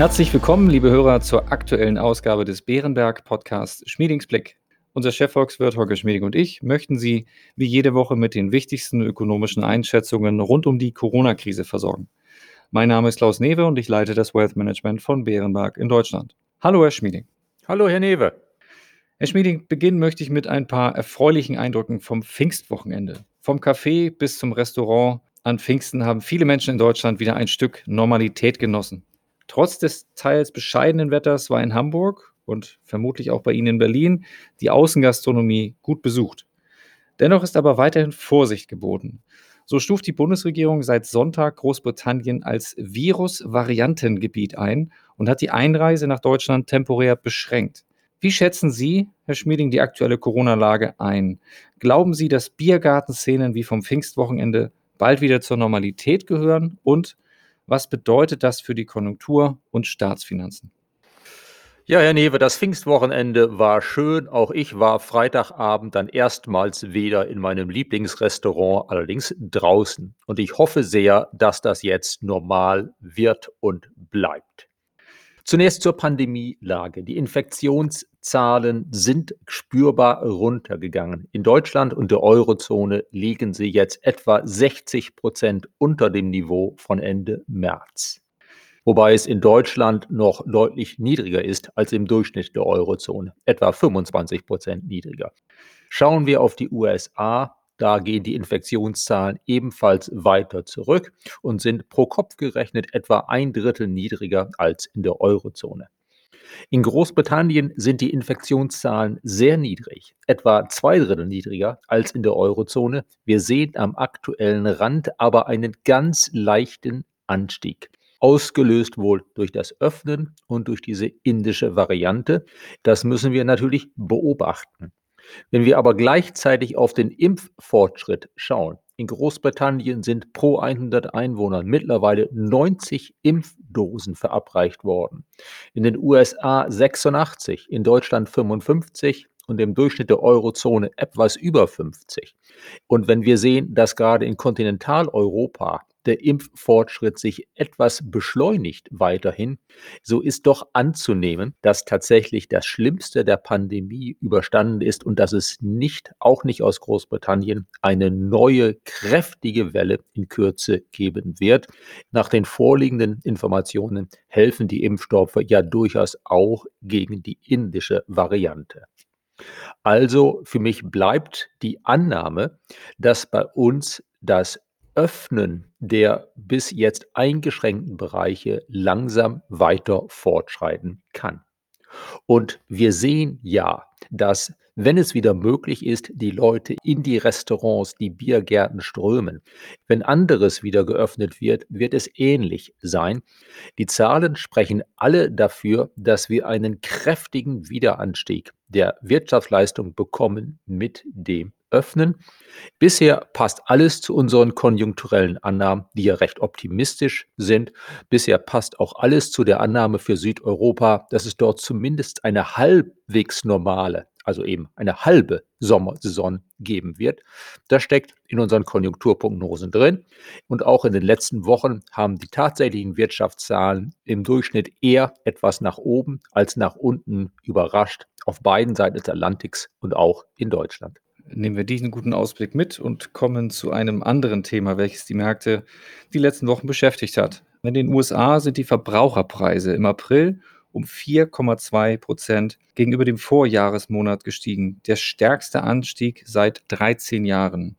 Herzlich willkommen, liebe Hörer, zur aktuellen Ausgabe des Bärenberg Podcasts Schmiedingsblick. Unser Chefvolkswirt Holger Schmieding und ich möchten Sie wie jede Woche mit den wichtigsten ökonomischen Einschätzungen rund um die Corona-Krise versorgen. Mein Name ist Klaus Newe und ich leite das Wealth Management von Bärenberg in Deutschland. Hallo, Herr Schmieding. Hallo, Herr Newe. Herr Schmieding, beginnen möchte ich mit ein paar erfreulichen Eindrücken vom Pfingstwochenende. Vom Café bis zum Restaurant an Pfingsten haben viele Menschen in Deutschland wieder ein Stück Normalität genossen. Trotz des teils bescheidenen Wetters war in Hamburg und vermutlich auch bei Ihnen in Berlin die Außengastronomie gut besucht. Dennoch ist aber weiterhin Vorsicht geboten. So stuft die Bundesregierung seit Sonntag Großbritannien als Virusvariantengebiet ein und hat die Einreise nach Deutschland temporär beschränkt. Wie schätzen Sie, Herr Schmieding, die aktuelle Corona-Lage ein? Glauben Sie, dass Biergartenszenen wie vom Pfingstwochenende bald wieder zur Normalität gehören? Und was bedeutet das für die Konjunktur und Staatsfinanzen? Ja, Herr Newe, das Pfingstwochenende war schön. Auch ich war Freitagabend dann erstmals wieder in meinem Lieblingsrestaurant, allerdings draußen. Und ich hoffe sehr, dass das jetzt normal wird und bleibt. Zunächst zur Pandemielage. Die Infektionszahlen sind spürbar runtergegangen. In Deutschland und der Eurozone liegen sie jetzt etwa 60 Prozent unter dem Niveau von Ende März. Wobei es in Deutschland noch deutlich niedriger ist als im Durchschnitt der Eurozone, etwa 25 Prozent niedriger. Schauen wir auf die USA, da gehen die Infektionszahlen ebenfalls weiter zurück und sind pro Kopf gerechnet etwa ein Drittel niedriger als in der Eurozone. In Großbritannien sind die Infektionszahlen sehr niedrig, etwa zwei Drittel niedriger als in der Eurozone. Wir sehen am aktuellen Rand aber einen ganz leichten Anstieg, ausgelöst wohl durch das Öffnen und durch diese indische Variante. Das müssen wir natürlich beobachten. Wenn wir aber gleichzeitig auf den Impffortschritt schauen, in Großbritannien sind pro 100 Einwohnern mittlerweile 90 Impfdosen verabreicht worden. In den USA 86, in Deutschland 55 und im Durchschnitt der Eurozone etwas über 50. Und wenn wir sehen, dass gerade in Kontinentaleuropa der Impffortschritt sich etwas beschleunigt weiterhin, so ist doch anzunehmen, dass tatsächlich das Schlimmste der Pandemie überstanden ist und dass es nicht, auch nicht aus Großbritannien, eine neue kräftige Welle in Kürze geben wird. Nach den vorliegenden Informationen helfen die Impfstoffe ja durchaus auch gegen die indische Variante. Also für mich bleibt die Annahme, dass bei uns das Öffnen der bis jetzt eingeschränkten Bereiche langsam weiter fortschreiten kann. Und wir sehen ja, dass, wenn es wieder möglich ist, die Leute in die Restaurants, die Biergärten strömen. Wenn anderes wieder geöffnet wird, wird es ähnlich sein. Die Zahlen sprechen alle dafür, dass wir einen kräftigen Wiederanstieg der Wirtschaftsleistung bekommen mit dem Öffnen. Bisher passt alles zu unseren konjunkturellen Annahmen, die ja recht optimistisch sind. Bisher passt auch alles zu der Annahme für Südeuropa, dass es dort zumindest eine halbwegs normale, also eben eine halbe Sommersaison geben wird. Das steckt in unseren Konjunkturprognosen drin. Und auch in den letzten Wochen haben die tatsächlichen Wirtschaftszahlen im Durchschnitt eher etwas nach oben als nach unten überrascht, auf beiden Seiten des Atlantiks und auch in Deutschland nehmen wir diesen guten Ausblick mit und kommen zu einem anderen Thema, welches die Märkte die letzten Wochen beschäftigt hat. In den USA sind die Verbraucherpreise im April um 4,2 Prozent gegenüber dem Vorjahresmonat gestiegen, der stärkste Anstieg seit 13 Jahren.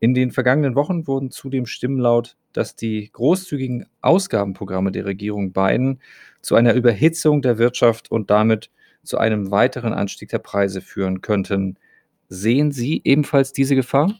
In den vergangenen Wochen wurden zudem Stimmen laut, dass die großzügigen Ausgabenprogramme der Regierung Biden zu einer Überhitzung der Wirtschaft und damit zu einem weiteren Anstieg der Preise führen könnten. Sehen Sie ebenfalls diese Gefahr?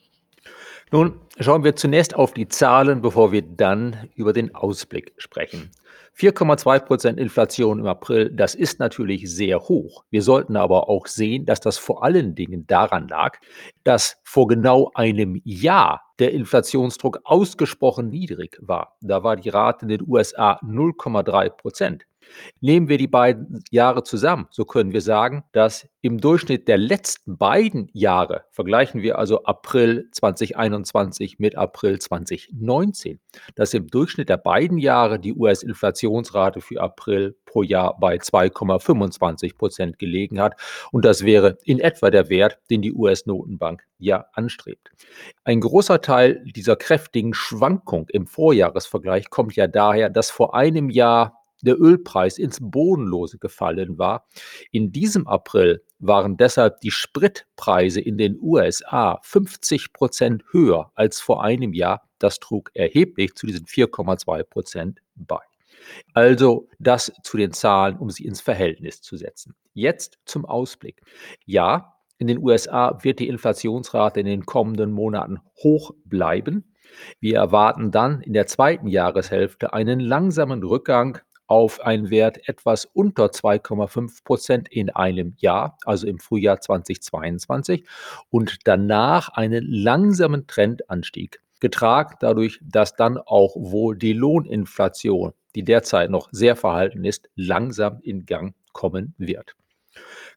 Nun schauen wir zunächst auf die Zahlen, bevor wir dann über den Ausblick sprechen. 4,2 Prozent Inflation im April, das ist natürlich sehr hoch. Wir sollten aber auch sehen, dass das vor allen Dingen daran lag, dass vor genau einem Jahr der Inflationsdruck ausgesprochen niedrig war. Da war die Rate in den USA 0,3 Prozent. Nehmen wir die beiden Jahre zusammen, so können wir sagen, dass im Durchschnitt der letzten beiden Jahre, vergleichen wir also April 2021 mit April 2019, dass im Durchschnitt der beiden Jahre die US-Inflationsrate für April pro Jahr bei 2,25 Prozent gelegen hat. Und das wäre in etwa der Wert, den die US-Notenbank ja anstrebt. Ein großer Teil dieser kräftigen Schwankung im Vorjahresvergleich kommt ja daher, dass vor einem Jahr der Ölpreis ins Bodenlose gefallen war. In diesem April waren deshalb die Spritpreise in den USA 50 Prozent höher als vor einem Jahr. Das trug erheblich zu diesen 4,2 Prozent bei. Also das zu den Zahlen, um sie ins Verhältnis zu setzen. Jetzt zum Ausblick. Ja, in den USA wird die Inflationsrate in den kommenden Monaten hoch bleiben. Wir erwarten dann in der zweiten Jahreshälfte einen langsamen Rückgang auf einen Wert etwas unter 2,5 Prozent in einem Jahr, also im Frühjahr 2022, und danach einen langsamen Trendanstieg, getragen dadurch, dass dann auch wohl die Lohninflation, die derzeit noch sehr verhalten ist, langsam in Gang kommen wird.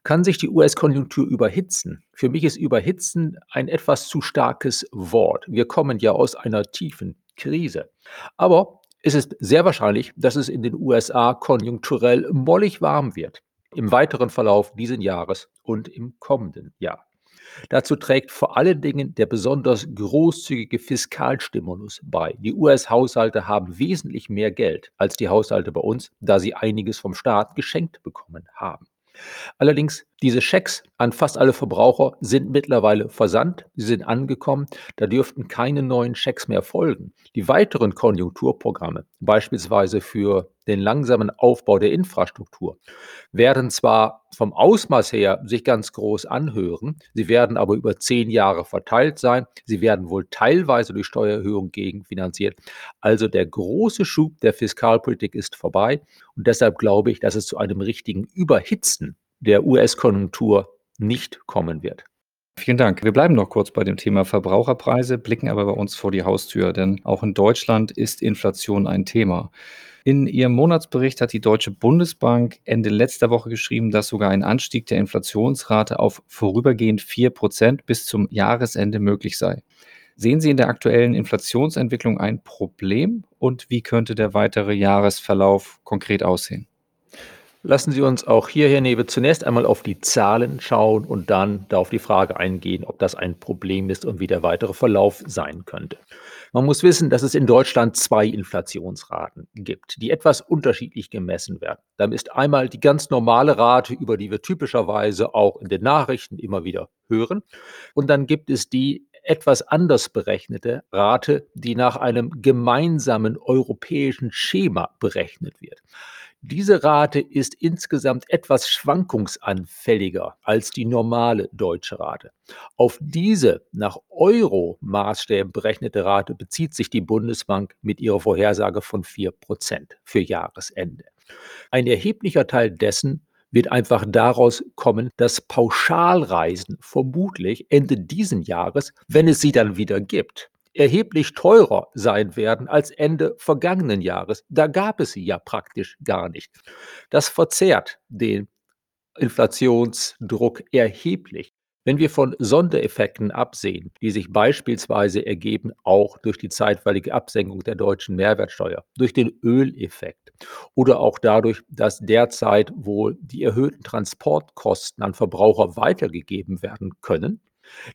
Kann sich die US-Konjunktur überhitzen? Für mich ist überhitzen ein etwas zu starkes Wort. Wir kommen ja aus einer tiefen Krise. Aber es ist sehr wahrscheinlich, dass es in den USA konjunkturell mollig warm wird im weiteren Verlauf dieses Jahres und im kommenden Jahr. Dazu trägt vor allen Dingen der besonders großzügige Fiskalstimulus bei. Die US-Haushalte haben wesentlich mehr Geld als die Haushalte bei uns, da sie einiges vom Staat geschenkt bekommen haben. Allerdings, diese Schecks an fast alle Verbraucher sind mittlerweile versandt, sie sind angekommen, da dürften keine neuen Schecks mehr folgen. Die weiteren Konjunkturprogramme, beispielsweise für den langsamen Aufbau der Infrastruktur, werden zwar vom Ausmaß her sich ganz groß anhören, sie werden aber über zehn Jahre verteilt sein, sie werden wohl teilweise durch Steuererhöhungen gegenfinanziert. Also der große Schub der Fiskalpolitik ist vorbei und deshalb glaube ich, dass es zu einem richtigen Überhitzen der US-Konjunktur nicht kommen wird. Vielen Dank. Wir bleiben noch kurz bei dem Thema Verbraucherpreise, blicken aber bei uns vor die Haustür, denn auch in Deutschland ist Inflation ein Thema. In ihrem Monatsbericht hat die Deutsche Bundesbank Ende letzter Woche geschrieben, dass sogar ein Anstieg der Inflationsrate auf vorübergehend 4 Prozent bis zum Jahresende möglich sei. Sehen Sie in der aktuellen Inflationsentwicklung ein Problem und wie könnte der weitere Jahresverlauf konkret aussehen? Lassen Sie uns auch hier, Herr Newe, zunächst einmal auf die Zahlen schauen und dann da auf die Frage eingehen, ob das ein Problem ist und wie der weitere Verlauf sein könnte. Man muss wissen, dass es in Deutschland zwei Inflationsraten gibt, die etwas unterschiedlich gemessen werden. Da ist einmal die ganz normale Rate, über die wir typischerweise auch in den Nachrichten immer wieder hören. Und dann gibt es die etwas anders berechnete Rate, die nach einem gemeinsamen europäischen Schema berechnet wird. Diese Rate ist insgesamt etwas schwankungsanfälliger als die normale deutsche Rate. Auf diese nach Euro-Maßstäben berechnete Rate bezieht sich die Bundesbank mit ihrer Vorhersage von 4% für Jahresende. Ein erheblicher Teil dessen wird einfach daraus kommen, dass Pauschalreisen vermutlich Ende diesen Jahres, wenn es sie dann wieder gibt, erheblich teurer sein werden als Ende vergangenen Jahres. Da gab es sie ja praktisch gar nicht. Das verzerrt den Inflationsdruck erheblich. Wenn wir von Sondereffekten absehen, die sich beispielsweise ergeben auch durch die zeitweilige Absenkung der deutschen Mehrwertsteuer, durch den Öleffekt oder auch dadurch, dass derzeit wohl die erhöhten Transportkosten an Verbraucher weitergegeben werden können,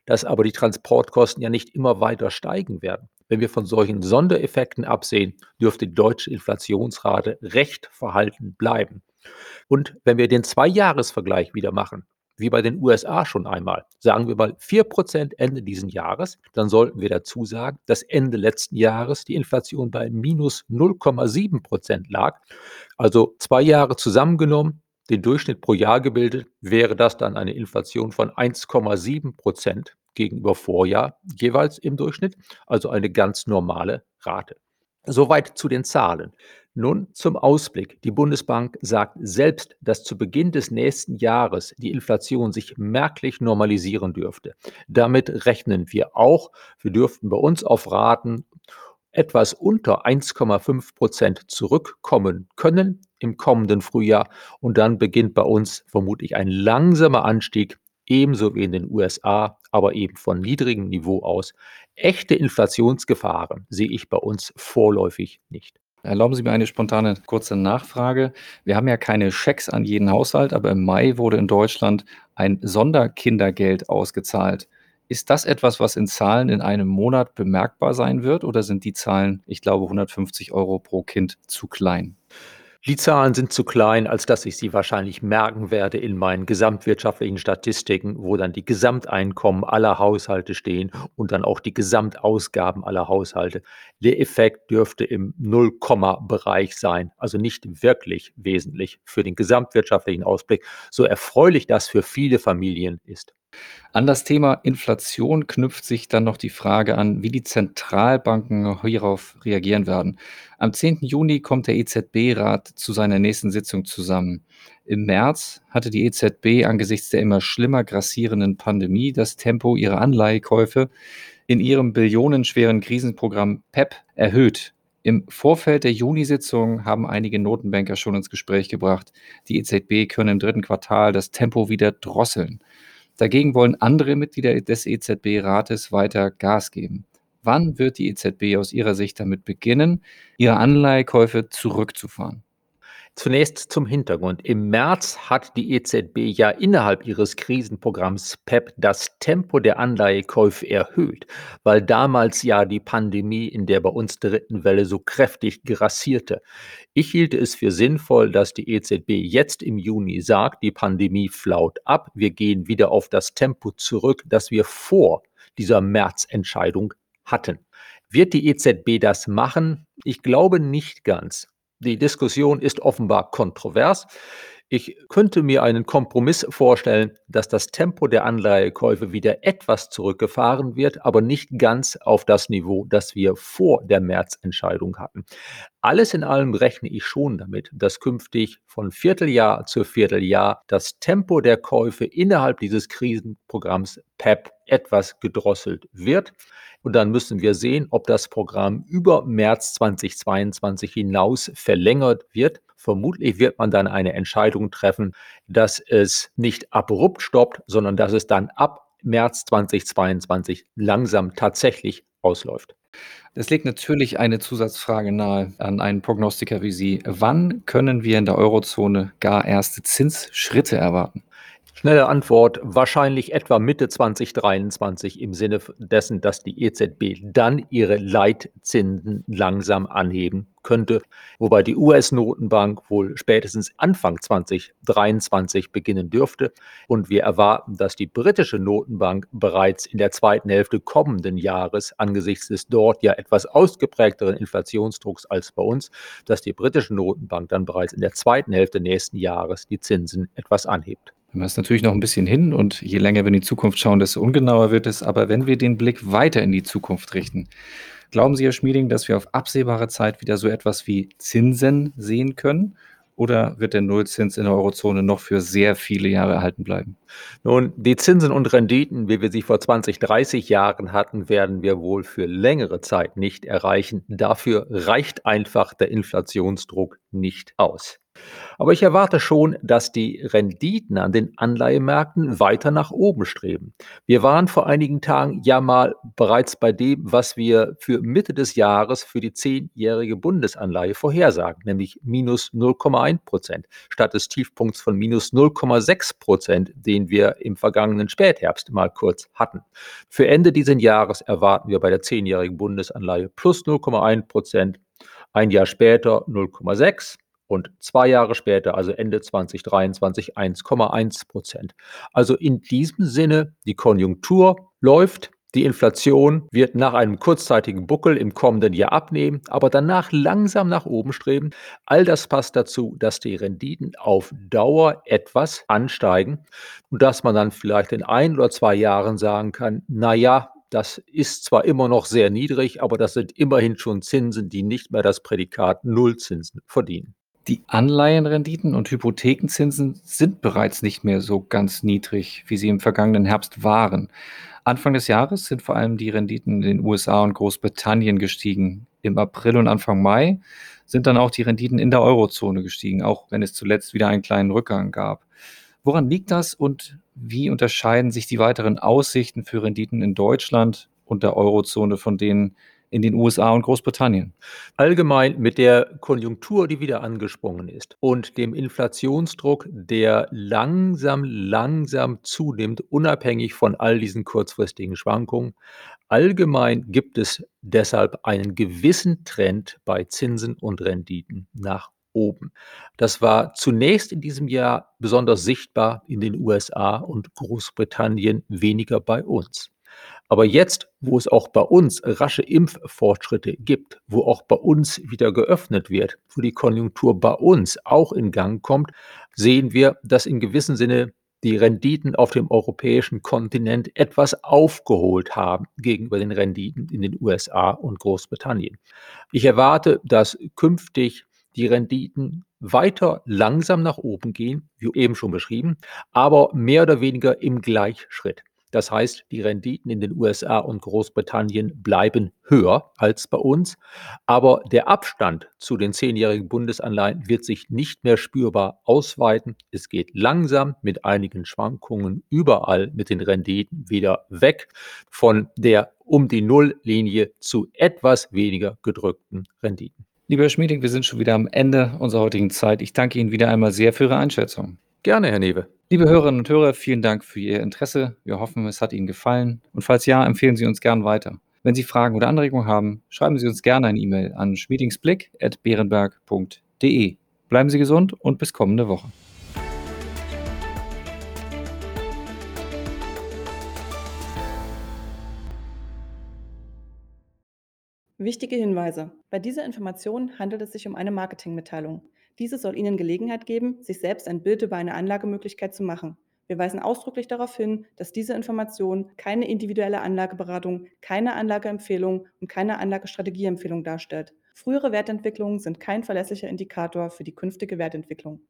dass aber die Transportkosten ja nicht immer weiter steigen werden. Wenn wir von solchen Sondereffekten absehen, dürfte die deutsche Inflationsrate recht verhalten bleiben. Und wenn wir den Zweijahresvergleich wieder machen, wie bei den USA schon einmal, sagen wir mal 4% Ende diesen Jahres, dann sollten wir dazu sagen, dass Ende letzten Jahres die Inflation bei minus 0,7% lag. Also zwei Jahre zusammengenommen den Durchschnitt pro Jahr gebildet, wäre das dann eine Inflation von 1,7 Prozent gegenüber Vorjahr jeweils im Durchschnitt, also eine ganz normale Rate. Soweit zu den Zahlen. Nun zum Ausblick. Die Bundesbank sagt selbst, dass zu Beginn des nächsten Jahres die Inflation sich merklich normalisieren dürfte. Damit rechnen wir auch. Wir dürften bei uns auf Raten etwas unter 1,5 Prozent zurückkommen können im kommenden Frühjahr. Und dann beginnt bei uns vermutlich ein langsamer Anstieg, ebenso wie in den USA, aber eben von niedrigem Niveau aus. Echte Inflationsgefahren sehe ich bei uns vorläufig nicht. Erlauben Sie mir eine spontane kurze Nachfrage. Wir haben ja keine Schecks an jeden Haushalt, aber im Mai wurde in Deutschland ein Sonderkindergeld ausgezahlt. Ist das etwas, was in Zahlen in einem Monat bemerkbar sein wird oder sind die Zahlen, ich glaube, 150 Euro pro Kind zu klein? Die Zahlen sind zu klein, als dass ich sie wahrscheinlich merken werde in meinen gesamtwirtschaftlichen Statistiken, wo dann die Gesamteinkommen aller Haushalte stehen und dann auch die Gesamtausgaben aller Haushalte. Der Effekt dürfte im Nullkomma-Bereich sein, also nicht wirklich wesentlich für den gesamtwirtschaftlichen Ausblick, so erfreulich das für viele Familien ist. An das Thema Inflation knüpft sich dann noch die Frage an, wie die Zentralbanken hierauf reagieren werden. Am 10. Juni kommt der EZB-Rat zu seiner nächsten Sitzung zusammen. Im März hatte die EZB angesichts der immer schlimmer grassierenden Pandemie das Tempo ihrer Anleihekäufe in ihrem billionenschweren Krisenprogramm PEP erhöht. Im Vorfeld der Juni-Sitzung haben einige Notenbanker schon ins Gespräch gebracht, die EZB könne im dritten Quartal das Tempo wieder drosseln. Dagegen wollen andere Mitglieder des EZB-Rates weiter Gas geben. Wann wird die EZB aus Ihrer Sicht damit beginnen, ihre Anleihekäufe zurückzufahren? Zunächst zum Hintergrund. Im März hat die EZB ja innerhalb ihres Krisenprogramms PEP das Tempo der Anleihekäufe erhöht, weil damals ja die Pandemie in der bei uns dritten Welle so kräftig grassierte. Ich hielt es für sinnvoll, dass die EZB jetzt im Juni sagt, die Pandemie flaut ab, wir gehen wieder auf das Tempo zurück, das wir vor dieser Märzentscheidung hatten. Wird die EZB das machen? Ich glaube nicht ganz. Die Diskussion ist offenbar kontrovers. Ich könnte mir einen Kompromiss vorstellen, dass das Tempo der Anleihekäufe wieder etwas zurückgefahren wird, aber nicht ganz auf das Niveau, das wir vor der Märzentscheidung hatten. Alles in allem rechne ich schon damit, dass künftig von Vierteljahr zu Vierteljahr das Tempo der Käufe innerhalb dieses Krisenprogramms PEP etwas gedrosselt wird. Und dann müssen wir sehen, ob das Programm über März 2022 hinaus verlängert wird. Vermutlich wird man dann eine Entscheidung treffen, dass es nicht abrupt stoppt, sondern dass es dann ab März 2022 langsam tatsächlich ausläuft. Es legt natürlich eine Zusatzfrage nahe an einen Prognostiker wie Sie. Wann können wir in der Eurozone gar erste Zinsschritte erwarten? Schnelle Antwort, wahrscheinlich etwa Mitte 2023 im Sinne dessen, dass die EZB dann ihre Leitzinsen langsam anheben könnte, wobei die US-Notenbank wohl spätestens Anfang 2023 beginnen dürfte. Und wir erwarten, dass die britische Notenbank bereits in der zweiten Hälfte kommenden Jahres angesichts des dort ja etwas ausgeprägteren Inflationsdrucks als bei uns, dass die britische Notenbank dann bereits in der zweiten Hälfte nächsten Jahres die Zinsen etwas anhebt. Das ist natürlich noch ein bisschen hin und je länger wir in die Zukunft schauen, desto ungenauer wird es. Aber wenn wir den Blick weiter in die Zukunft richten, glauben Sie, Herr Schmieding, dass wir auf absehbare Zeit wieder so etwas wie Zinsen sehen können? Oder wird der Nullzins in der Eurozone noch für sehr viele Jahre erhalten bleiben? Nun, die Zinsen und Renditen, wie wir sie vor 20, 30 Jahren hatten, werden wir wohl für längere Zeit nicht erreichen. Dafür reicht einfach der Inflationsdruck nicht aus. Aber ich erwarte schon, dass die Renditen an den Anleihemärkten weiter nach oben streben. Wir waren vor einigen Tagen ja mal bereits bei dem, was wir für Mitte des Jahres für die zehnjährige Bundesanleihe vorhersagen, nämlich minus 0,1 Prozent, statt des Tiefpunkts von minus 0,6 Prozent, den wir im vergangenen Spätherbst mal kurz hatten. Für Ende dieses Jahres erwarten wir bei der zehnjährigen Bundesanleihe plus 0,1 Prozent, ein Jahr später 0,6 und zwei Jahre später, also Ende 2023, 1,1 Prozent. Also in diesem Sinne, die Konjunktur läuft, die Inflation wird nach einem kurzzeitigen Buckel im kommenden Jahr abnehmen, aber danach langsam nach oben streben. All das passt dazu, dass die Renditen auf Dauer etwas ansteigen und dass man dann vielleicht in ein oder zwei Jahren sagen kann, na ja, das ist zwar immer noch sehr niedrig, aber das sind immerhin schon Zinsen, die nicht mehr das Prädikat Nullzinsen verdienen. Die Anleihenrenditen und Hypothekenzinsen sind bereits nicht mehr so ganz niedrig, wie sie im vergangenen Herbst waren. Anfang des Jahres sind vor allem die Renditen in den USA und Großbritannien gestiegen. Im April und Anfang Mai sind dann auch die Renditen in der Eurozone gestiegen, auch wenn es zuletzt wieder einen kleinen Rückgang gab. Woran liegt das und wie unterscheiden sich die weiteren Aussichten für Renditen in Deutschland und der Eurozone von denen in den USA und Großbritannien? Allgemein mit der Konjunktur, die wieder angesprungen ist und dem Inflationsdruck, der langsam, langsam zunimmt, unabhängig von all diesen kurzfristigen Schwankungen. Allgemein gibt es deshalb einen gewissen Trend bei Zinsen und Renditen nach oben. Das war zunächst in diesem Jahr besonders sichtbar in den USA und Großbritannien, weniger bei uns. Aber jetzt, wo es auch bei uns rasche Impffortschritte gibt, wo auch bei uns wieder geöffnet wird, wo die Konjunktur bei uns auch in Gang kommt, sehen wir, dass in gewissem Sinne die Renditen auf dem europäischen Kontinent etwas aufgeholt haben gegenüber den Renditen in den USA und Großbritannien. Ich erwarte, dass künftig die Renditen weiter langsam nach oben gehen, wie eben schon beschrieben, aber mehr oder weniger im Gleichschritt. Das heißt, die Renditen in den USA und Großbritannien bleiben höher als bei uns, aber der Abstand zu den zehnjährigen Bundesanleihen wird sich nicht mehr spürbar ausweiten. Es geht langsam mit einigen Schwankungen überall mit den Renditen wieder weg von der um die Nulllinie zu etwas weniger gedrückten Renditen. Lieber Herr Schmieding, wir sind schon wieder am Ende unserer heutigen Zeit. Ich danke Ihnen wieder einmal sehr für Ihre Einschätzung. Gerne, Herr Newe. Liebe Hörerinnen und Hörer, vielen Dank für Ihr Interesse. Wir hoffen, es hat Ihnen gefallen. Und falls ja, empfehlen Sie uns gern weiter. Wenn Sie Fragen oder Anregungen haben, schreiben Sie uns gerne eine E-Mail an schmiedingsblick.beerenberg.de. Bleiben Sie gesund und bis kommende Woche. Wichtige Hinweise. Bei dieser Information handelt es sich um eine Marketingmitteilung. Diese soll Ihnen Gelegenheit geben, sich selbst ein Bild über eine Anlagemöglichkeit zu machen. Wir weisen ausdrücklich darauf hin, dass diese Information keine individuelle Anlageberatung, keine Anlageempfehlung und keine Anlagestrategieempfehlung darstellt. Frühere Wertentwicklungen sind kein verlässlicher Indikator für die künftige Wertentwicklung.